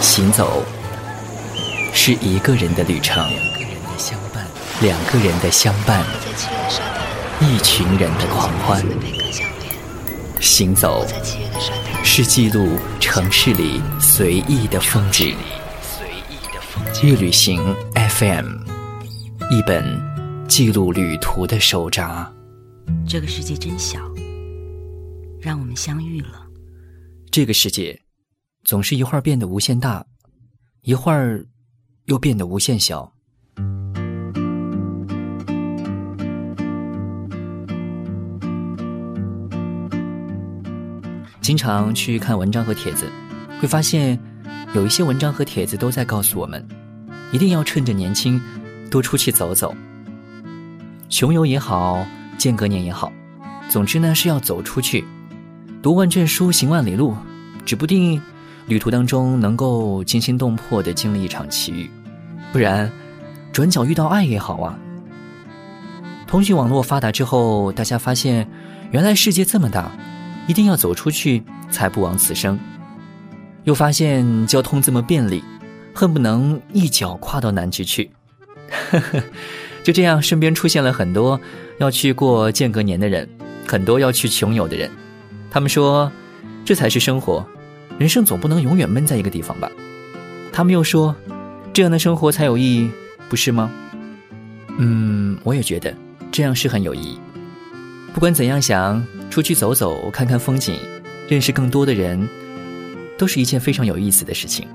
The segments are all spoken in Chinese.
行走是一个人的旅程，两个人的相伴，一群人的狂欢。行走是记录城市里随意的风景。乐旅行 FM，一本记录旅途的手札。这个世界真小，让我们相遇了。这个世界总是一会儿变得无限大，一会儿又变得无限小。经常去看文章和帖子，会发现有一些文章和帖子都在告诉我们，一定要趁着年轻多出去走走。穷游也好，间隔年也好，总之呢是要走出去。读万卷书，行万里路，指不定旅途当中能够惊心动魄的经历一场奇遇，不然转角遇到爱也好啊。通讯网络发达之后，大家发现原来世界这么大，一定要走出去才不枉此生。又发现交通这么便利，恨不能一脚跨到南极去。就这样，身边出现了很多要去过间隔年的人，很多要去穷游的人。他们说，这才是生活，人生总不能永远闷在一个地方吧？他们又说，这样的生活才有意义，不是吗？嗯，我也觉得这样是很有意义。不管怎样想，出去走走，看看风景，认识更多的人，都是一件非常有意思的事情。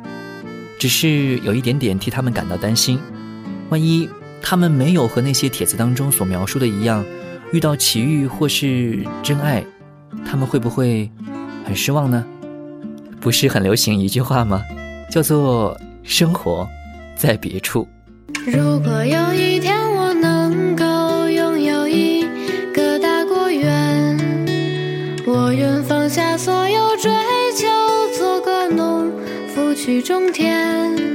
只是有一点点替他们感到担心，万一他们没有和那些帖子当中所描述的一样，遇到奇遇或是真爱。他们会不会很失望呢？不是很流行一句话吗？叫做“生活在别处”。如果有一天我能够拥有一个大果园，我愿放下所有追求，做个农夫去种田。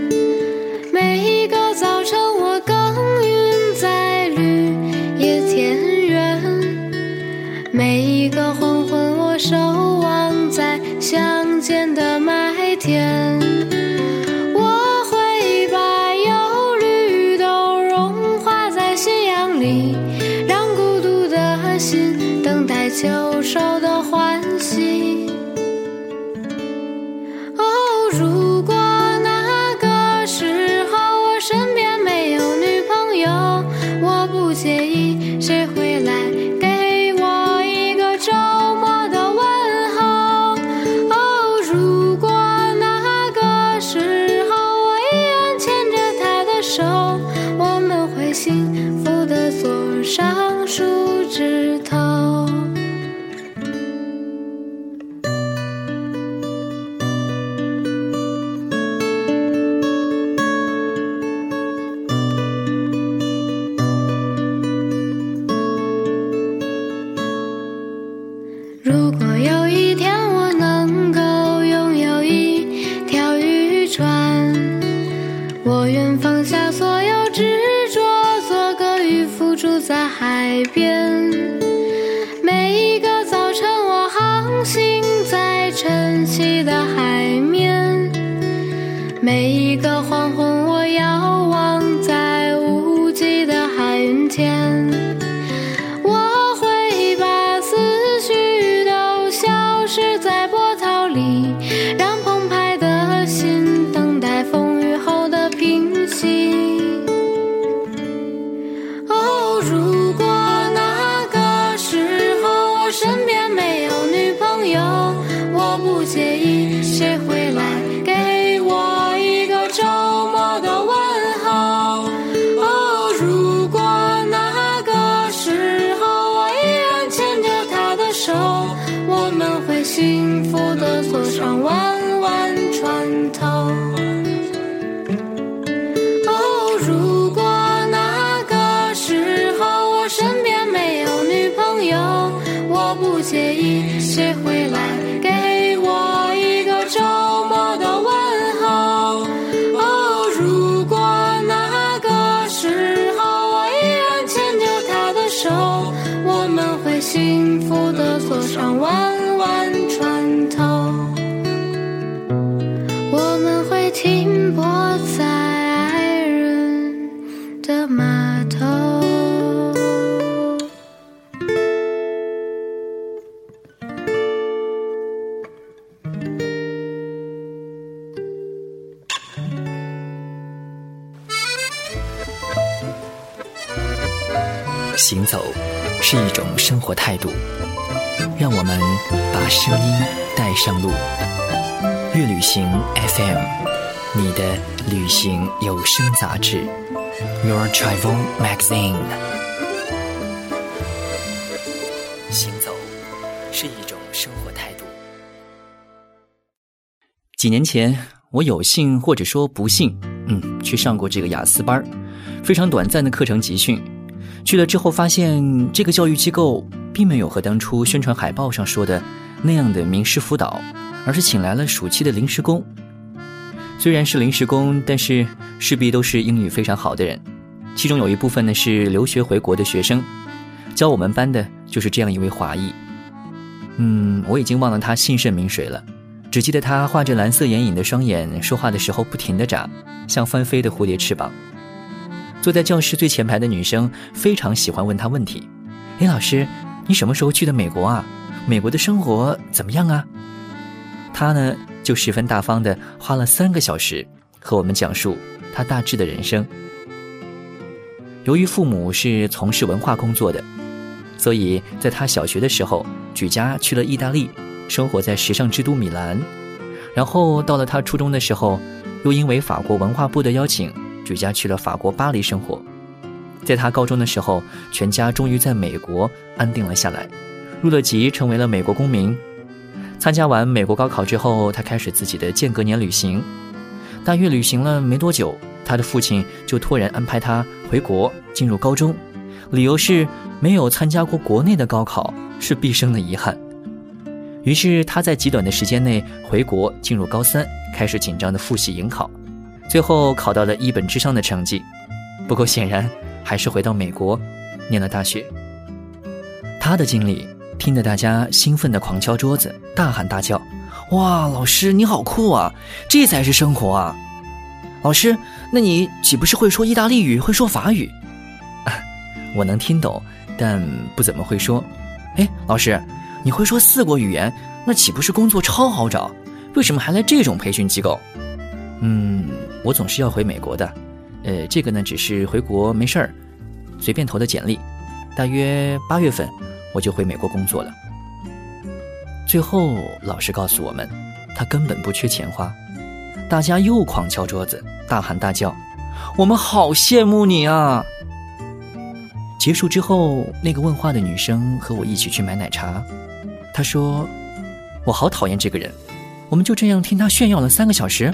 我们会幸福的坐上弯弯船头我们会停泊在爱人的码头。行走。是一种生活态度，让我们把声音带上路。乐旅行 FM，你的旅行有声杂志，Your Travel Magazine。行走是一种生活态度。几年前，我有幸或者说不幸，嗯，去上过这个雅思班非常短暂的课程集训。去了之后，发现这个教育机构并没有和当初宣传海报上说的那样的名师辅导，而是请来了暑期的临时工。虽然是临时工，但是势必都是英语非常好的人。其中有一部分呢是留学回国的学生，教我们班的就是这样一位华裔。嗯，我已经忘了他姓甚名谁了，只记得他画着蓝色眼影的双眼，说话的时候不停地眨，像翻飞的蝴蝶翅膀。坐在教室最前排的女生非常喜欢问他问题：“哎，老师，你什么时候去的美国啊？美国的生活怎么样啊？”他呢就十分大方的花了三个小时和我们讲述他大致的人生。由于父母是从事文化工作的，所以在他小学的时候举家去了意大利，生活在时尚之都米兰。然后到了他初中的时候，又因为法国文化部的邀请。举家去了法国巴黎生活，在他高中的时候，全家终于在美国安定了下来，入了籍，成为了美国公民。参加完美国高考之后，他开始自己的间隔年旅行。大约旅行了没多久，他的父亲就突然安排他回国进入高中，理由是没有参加过国内的高考是毕生的遗憾。于是他在极短的时间内回国进入高三，开始紧张的复习迎考。最后考到了一本之上的成绩，不过显然还是回到美国，念了大学。他的经历听得大家兴奋地狂敲桌子，大喊大叫：“哇，老师你好酷啊！这才是生活啊！老师，那你岂不是会说意大利语，会说法语？”啊 我能听懂，但不怎么会说。哎，老师，你会说四国语言，那岂不是工作超好找？为什么还来这种培训机构？嗯。我总是要回美国的，呃，这个呢只是回国没事儿，随便投的简历，大约八月份我就回美国工作了。最后老师告诉我们，他根本不缺钱花，大家又狂敲桌子，大喊大叫，我们好羡慕你啊！结束之后，那个问话的女生和我一起去买奶茶，她说：“我好讨厌这个人，我们就这样听他炫耀了三个小时。”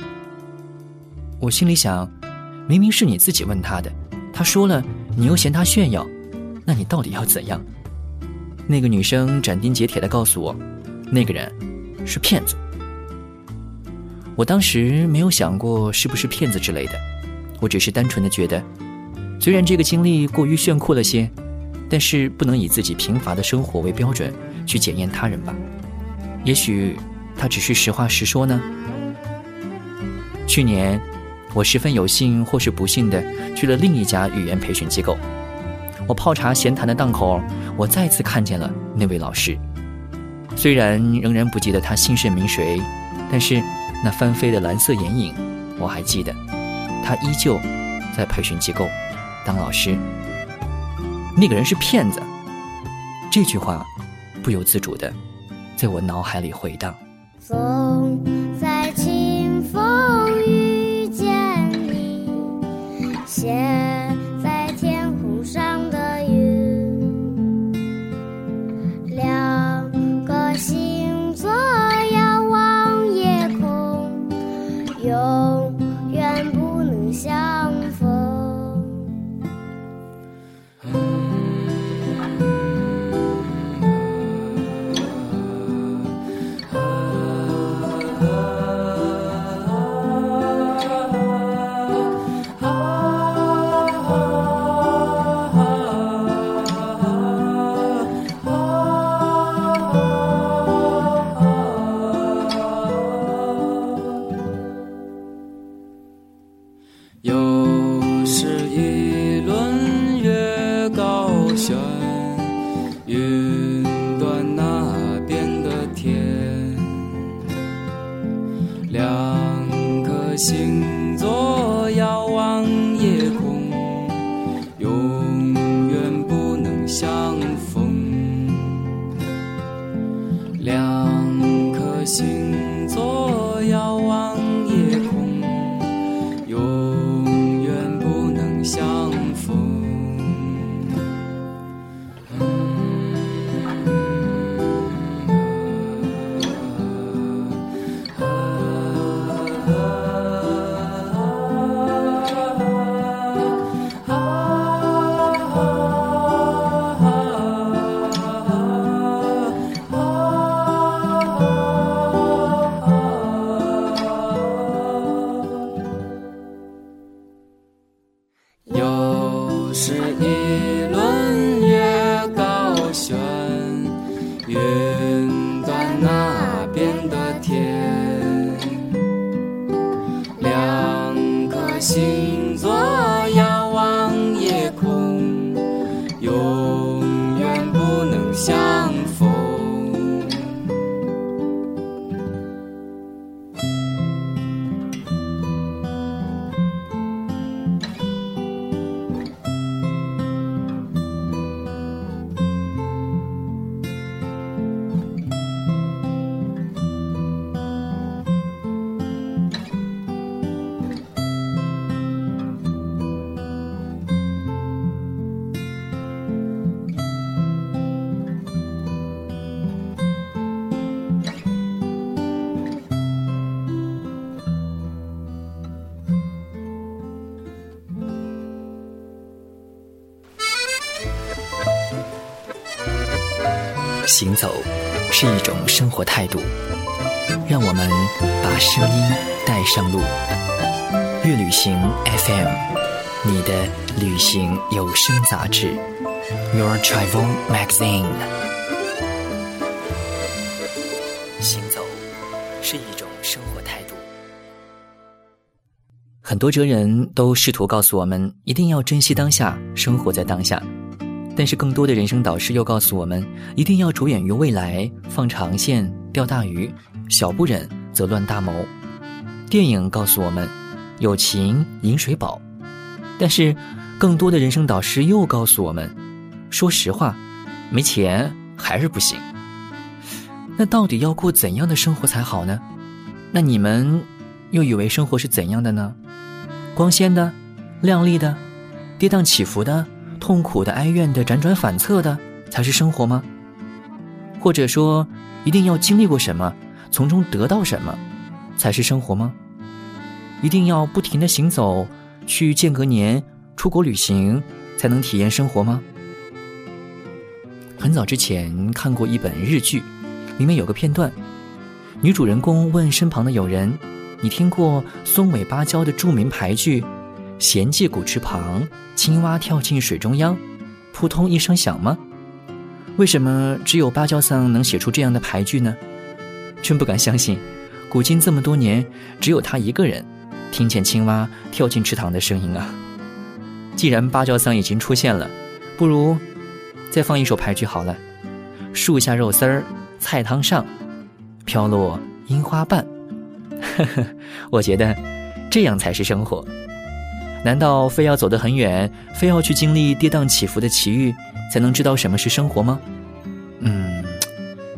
我心里想，明明是你自己问他的，他说了，你又嫌他炫耀，那你到底要怎样？那个女生斩钉截铁的告诉我，那个人是骗子。我当时没有想过是不是骗子之类的，我只是单纯的觉得，虽然这个经历过于炫酷了些，但是不能以自己贫乏的生活为标准去检验他人吧。也许他只是实话实说呢。去年。我十分有幸或是不幸的去了另一家语言培训机构。我泡茶闲谈的档口，我再次看见了那位老师。虽然仍然不记得他姓甚名谁，但是那翻飞的蓝色眼影，我还记得。他依旧在培训机构当老师。那个人是骗子。这句话不由自主的在我脑海里回荡。行走是一种生活态度，让我们把声音带上路。乐旅行 FM，你的旅行有声杂志，Your Travel Magazine。行走是一种生活态度。很多哲人都试图告诉我们，一定要珍惜当下，生活在当下。但是，更多的人生导师又告诉我们，一定要着眼于未来，放长线钓大鱼，小不忍则乱大谋。电影告诉我们，有情饮水饱。但是，更多的人生导师又告诉我们，说实话，没钱还是不行。那到底要过怎样的生活才好呢？那你们又以为生活是怎样的呢？光鲜的、亮丽的、跌宕起伏的？痛苦的、哀怨的、辗转反侧的，才是生活吗？或者说，一定要经历过什么，从中得到什么，才是生活吗？一定要不停的行走，去间隔年出国旅行，才能体验生活吗？很早之前看过一本日剧，里面有个片段，女主人公问身旁的友人：“你听过松尾芭蕉的著名牌句？”闲借古池旁，青蛙跳进水中央，扑通一声响吗？为什么只有芭蕉桑能写出这样的牌句呢？真不敢相信，古今这么多年，只有他一个人听见青蛙跳进池塘的声音啊！既然芭蕉桑已经出现了，不如再放一首牌句好了：树下肉丝儿，菜汤上，飘落樱花瓣。呵呵，我觉得这样才是生活。难道非要走得很远，非要去经历跌宕起伏的奇遇，才能知道什么是生活吗？嗯，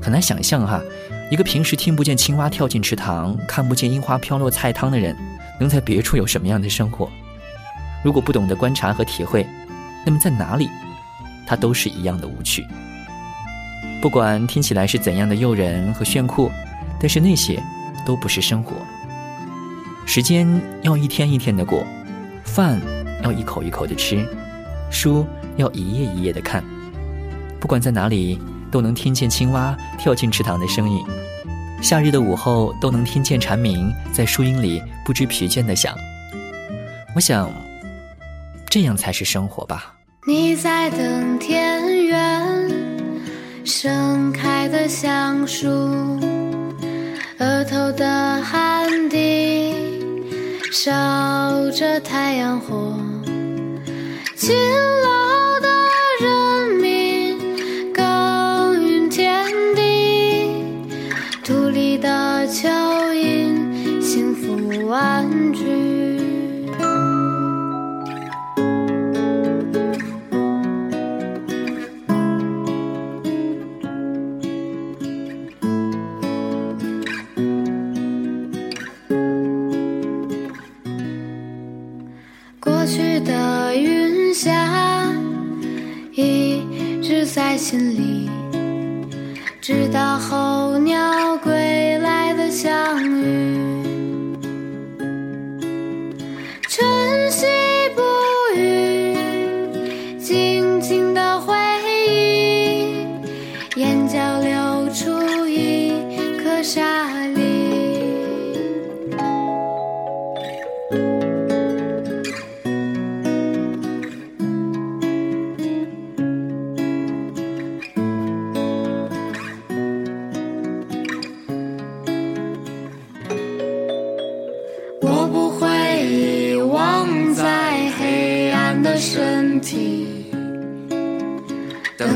很难想象哈，一个平时听不见青蛙跳进池塘，看不见樱花飘落菜汤的人，能在别处有什么样的生活？如果不懂得观察和体会，那么在哪里，它都是一样的无趣。不管听起来是怎样的诱人和炫酷，但是那些都不是生活。时间要一天一天的过。饭要一口一口的吃，书要一页一页的看。不管在哪里，都能听见青蛙跳进池塘的声音。夏日的午后，都能听见蝉鸣在树荫里不知疲倦的响。我想，这样才是生活吧。你在等田园盛开的橡树，额头的汗滴。烧着太阳火，勤劳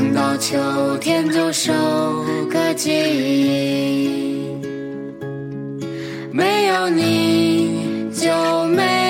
等到秋天就收割记忆。没有你就没